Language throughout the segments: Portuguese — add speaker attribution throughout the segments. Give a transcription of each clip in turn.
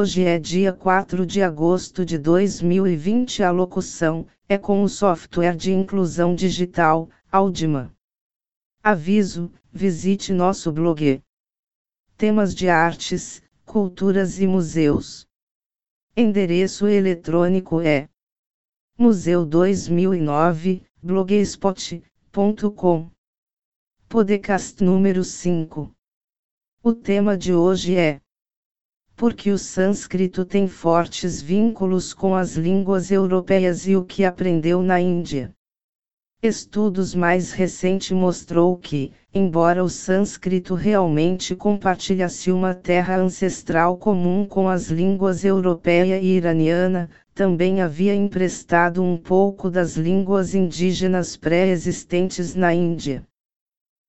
Speaker 1: Hoje é dia 4 de agosto de 2020. A locução é com o software de inclusão digital, Aldima. Aviso: visite nosso blog. Temas de artes, culturas e museus. Endereço eletrônico é museu2009 blogspot.com. Podcast número 5. O tema de hoje é porque o sânscrito tem fortes vínculos com as línguas europeias e o que aprendeu na Índia. Estudos mais recentes mostrou que, embora o sânscrito realmente compartilhasse uma terra ancestral comum com as línguas europeia e iraniana, também havia emprestado um pouco das línguas indígenas pré-existentes na Índia.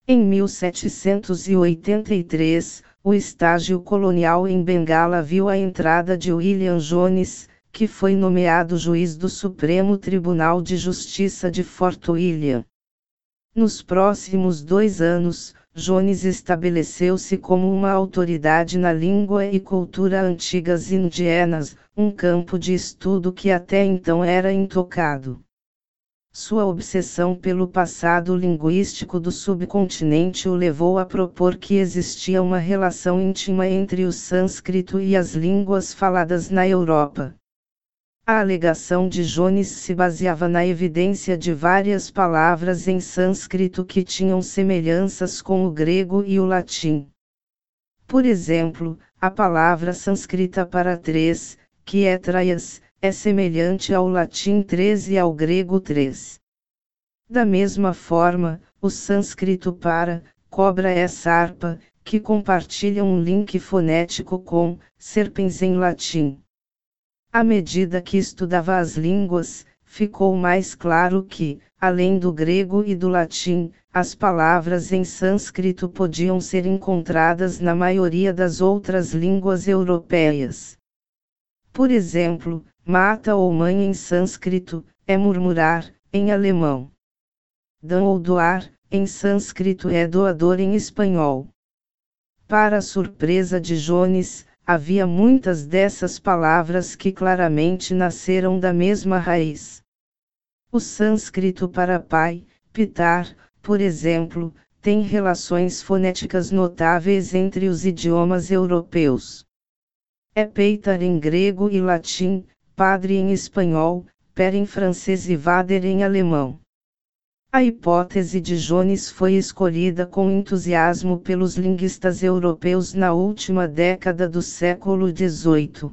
Speaker 1: Em 1783, o estágio colonial em Bengala viu a entrada de William Jones, que foi nomeado juiz do Supremo Tribunal de Justiça de Fort William. Nos próximos dois anos, Jones estabeleceu-se como uma autoridade na língua e cultura antigas indianas, um campo de estudo que até então era intocado. Sua obsessão pelo passado linguístico do subcontinente o levou a propor que existia uma relação íntima entre o sânscrito e as línguas faladas na Europa. A alegação de Jones se baseava na evidência de várias palavras em sânscrito que tinham semelhanças com o grego e o latim. Por exemplo, a palavra sânscrita para três, que é traias, é semelhante ao latim 3 e ao grego 3. Da mesma forma, o sânscrito para cobra é sarpa, que compartilha um link fonético com serpens em latim. À medida que estudava as línguas, ficou mais claro que, além do grego e do latim, as palavras em sânscrito podiam ser encontradas na maioria das outras línguas europeias. Por exemplo, Mata ou mãe em sânscrito, é murmurar, em alemão. Dan ou doar, em sânscrito é doador em espanhol. Para a surpresa de Jones, havia muitas dessas palavras que claramente nasceram da mesma raiz. O sânscrito para pai, pitar, por exemplo, tem relações fonéticas notáveis entre os idiomas europeus. É peitar em grego e latim, padre em espanhol, per em francês e vader em alemão. A hipótese de Jones foi escolhida com entusiasmo pelos linguistas europeus na última década do século XVIII.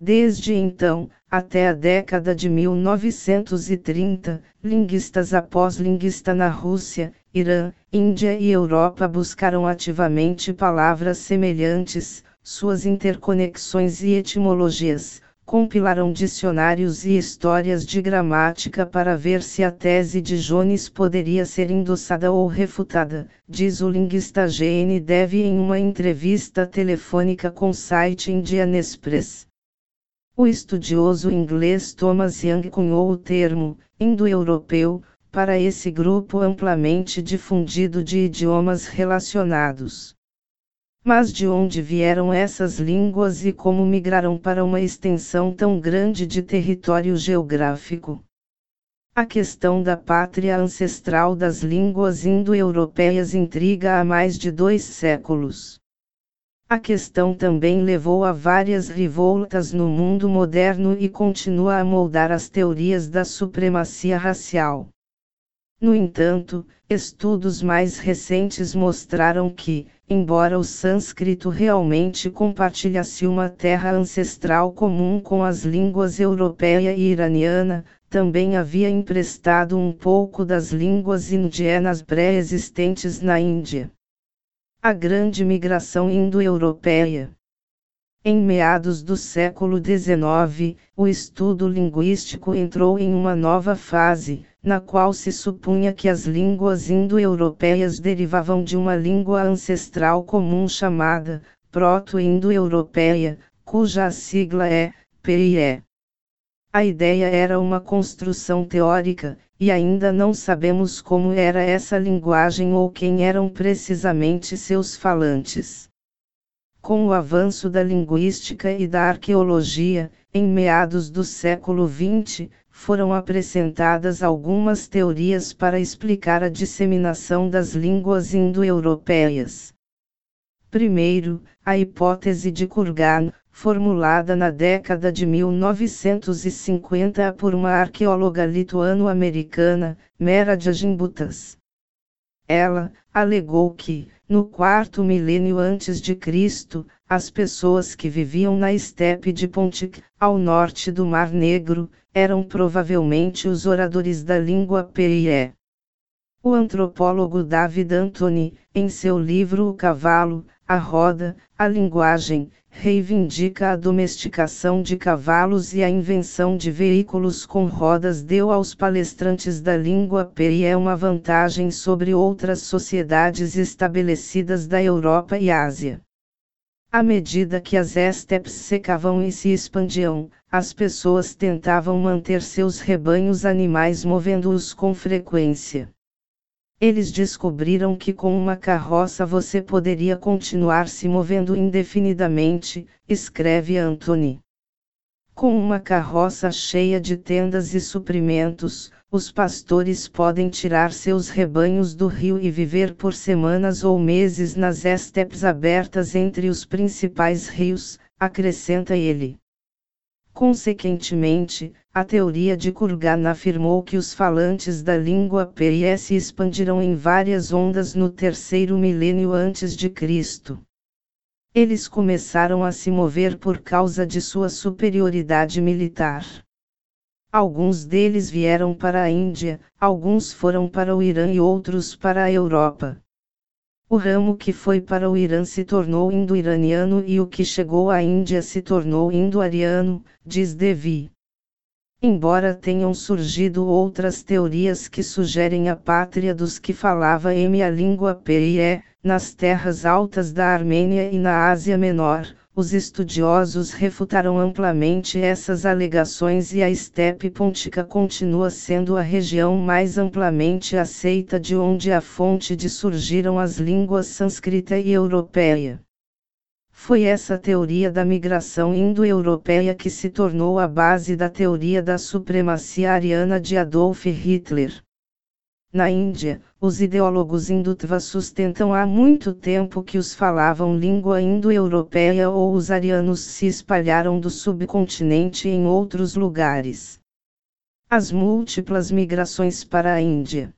Speaker 1: Desde então, até a década de 1930, linguistas após linguista na Rússia, Irã, Índia e Europa buscaram ativamente palavras semelhantes, suas interconexões e etimologias, compilaram dicionários e histórias de gramática para ver se a tese de Jones poderia ser endossada ou refutada, diz o linguista G.N. Dev em uma entrevista telefônica com o site Indian Express. O estudioso inglês Thomas Young cunhou o termo, indo-europeu, para esse grupo amplamente difundido de idiomas relacionados. Mas de onde vieram essas línguas e como migraram para uma extensão tão grande de território geográfico? A questão da pátria ancestral das línguas indo-europeias intriga há mais de dois séculos. A questão também levou a várias revoltas no mundo moderno e continua a moldar as teorias da supremacia racial. No entanto, estudos mais recentes mostraram que, embora o sânscrito realmente compartilhasse uma terra ancestral comum com as línguas europeia e iraniana, também havia emprestado um pouco das línguas indianas pré-existentes na Índia. A grande migração indo-europeia. Em meados do século XIX, o estudo linguístico entrou em uma nova fase, na qual se supunha que as línguas indo-europeias derivavam de uma língua ancestral comum chamada Proto-Indo-Europeia, cuja sigla é PIE. A ideia era uma construção teórica, e ainda não sabemos como era essa linguagem ou quem eram precisamente seus falantes. Com o avanço da linguística e da arqueologia, em meados do século XX, foram apresentadas algumas teorias para explicar a disseminação das línguas indo-europeias. Primeiro, a hipótese de Kurgan, formulada na década de 1950 por uma arqueóloga lituano-americana, Mera Jajimbutas. Ela alegou que, no quarto milênio antes de Cristo, as pessoas que viviam na estepe de Pontic, ao norte do Mar Negro, eram provavelmente os oradores da língua Peie. O antropólogo David Anthony, em seu livro O Cavalo, a Roda, a Linguagem, reivindica a domesticação de cavalos e a invenção de veículos com rodas deu aos palestrantes da língua PIE uma vantagem sobre outras sociedades estabelecidas da Europa e Ásia. À medida que as estepes secavam e se expandiam, as pessoas tentavam manter seus rebanhos animais movendo-os com frequência. Eles descobriram que com uma carroça você poderia continuar se movendo indefinidamente, escreve Anthony. Com uma carroça cheia de tendas e suprimentos, os pastores podem tirar seus rebanhos do rio e viver por semanas ou meses nas estepes abertas entre os principais rios, acrescenta ele. Consequentemente, a teoria de Kurgan afirmou que os falantes da língua PIS se expandiram em várias ondas no terceiro milênio antes de Cristo. Eles começaram a se mover por causa de sua superioridade militar. Alguns deles vieram para a Índia, alguns foram para o Irã e outros para a Europa. O ramo que foi para o Irã se tornou indo-iraniano e o que chegou à Índia se tornou indo-ariano, diz Devi. Embora tenham surgido outras teorias que sugerem a pátria dos que falava em a língua PIE, nas terras altas da Armênia e na Ásia Menor, os estudiosos refutaram amplamente essas alegações e a estepe pontica continua sendo a região mais amplamente aceita de onde a fonte de surgiram as línguas sânscrita e europeia. Foi essa teoria da migração indo-europeia que se tornou a base da teoria da supremacia ariana de Adolf Hitler. Na Índia, os ideólogos hindutva sustentam há muito tempo que os falavam língua indo-europeia ou os arianos se espalharam do subcontinente em outros lugares. As múltiplas migrações para a Índia.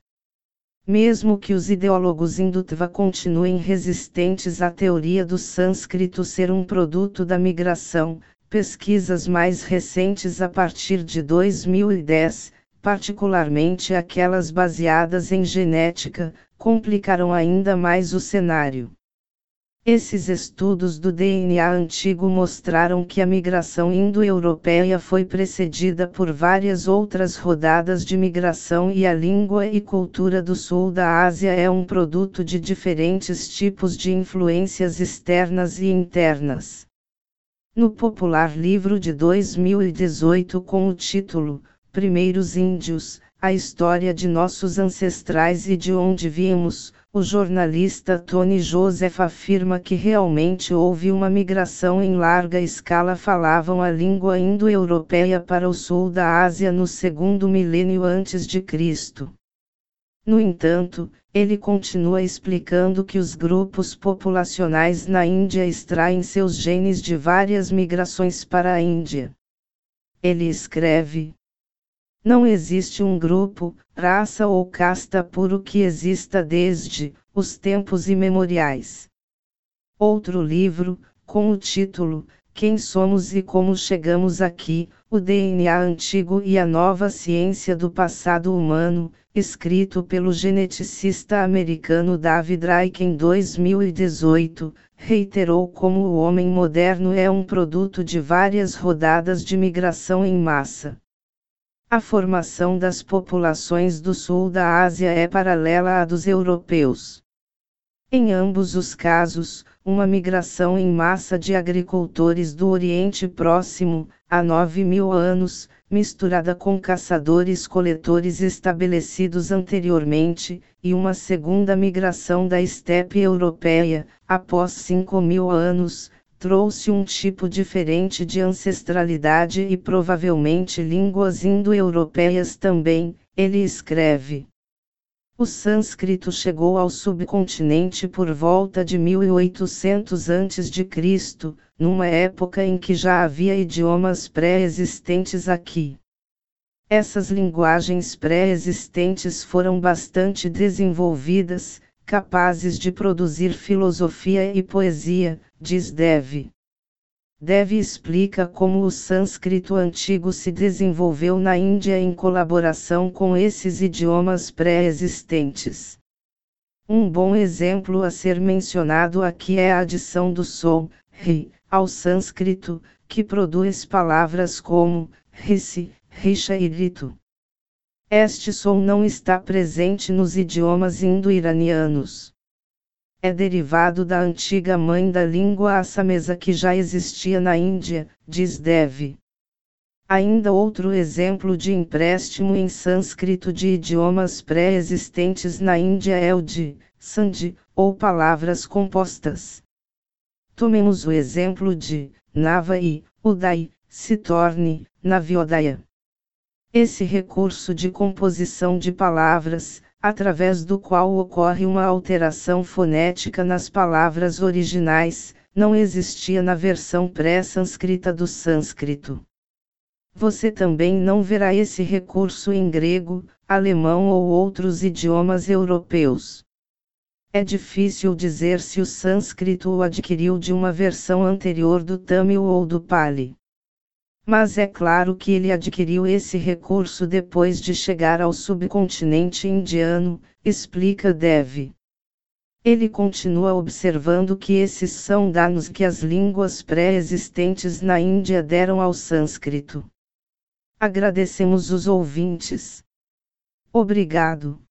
Speaker 1: Mesmo que os ideólogos hindutva continuem resistentes à teoria do sânscrito ser um produto da migração, pesquisas mais recentes a partir de 2010 particularmente aquelas baseadas em genética, complicaram ainda mais o cenário. Esses estudos do DNA antigo mostraram que a migração indo-europeia foi precedida por várias outras rodadas de migração e a língua e cultura do sul da Ásia é um produto de diferentes tipos de influências externas e internas. No popular livro de 2018 com o título primeiros índios, a história de nossos ancestrais e de onde viemos, o jornalista Tony Joseph afirma que realmente houve uma migração em larga escala. Falavam a língua indo-europeia para o sul da Ásia no segundo milênio antes de Cristo. No entanto, ele continua explicando que os grupos populacionais na Índia extraem seus genes de várias migrações para a Índia. Ele escreve: não existe um grupo, raça ou casta puro que exista desde os tempos imemoriais. Outro livro, com o título Quem Somos e Como Chegamos Aqui: O DNA Antigo e a Nova Ciência do Passado Humano, escrito pelo geneticista americano David Drake em 2018, reiterou como o homem moderno é um produto de várias rodadas de migração em massa. A formação das populações do sul da Ásia é paralela à dos europeus. Em ambos os casos, uma migração em massa de agricultores do Oriente Próximo, há 9 mil anos, misturada com caçadores-coletores estabelecidos anteriormente, e uma segunda migração da estepe europeia, após 5 mil anos, trouxe um tipo diferente de ancestralidade e provavelmente línguas indo-europeias também, ele escreve. O sânscrito chegou ao subcontinente por volta de 1800 a.C., numa época em que já havia idiomas pré-existentes aqui. Essas linguagens pré-existentes foram bastante desenvolvidas, capazes de produzir filosofia e poesia, diz Dev. Dev explica como o sânscrito antigo se desenvolveu na Índia em colaboração com esses idiomas pré-existentes. Um bom exemplo a ser mencionado aqui é a adição do som, ri, ao sânscrito, que produz palavras como rishi, risha e rito. Este som não está presente nos idiomas indo-iranianos. É derivado da antiga mãe da língua assamesa que já existia na Índia, diz Dev. Ainda outro exemplo de empréstimo em sânscrito de idiomas pré-existentes na Índia é o de sandhi, ou palavras compostas. Tomemos o exemplo de Nava e Udai, se torne Naviodaya. Esse recurso de composição de palavras, através do qual ocorre uma alteração fonética nas palavras originais, não existia na versão pré-sânscrita do sânscrito. Você também não verá esse recurso em grego, alemão ou outros idiomas europeus. É difícil dizer se o sânscrito o adquiriu de uma versão anterior do Tamil ou do Pali. Mas é claro que ele adquiriu esse recurso depois de chegar ao subcontinente indiano, explica Dev. Ele continua observando que esses são danos que as línguas pré-existentes na Índia deram ao sânscrito. Agradecemos os ouvintes. Obrigado.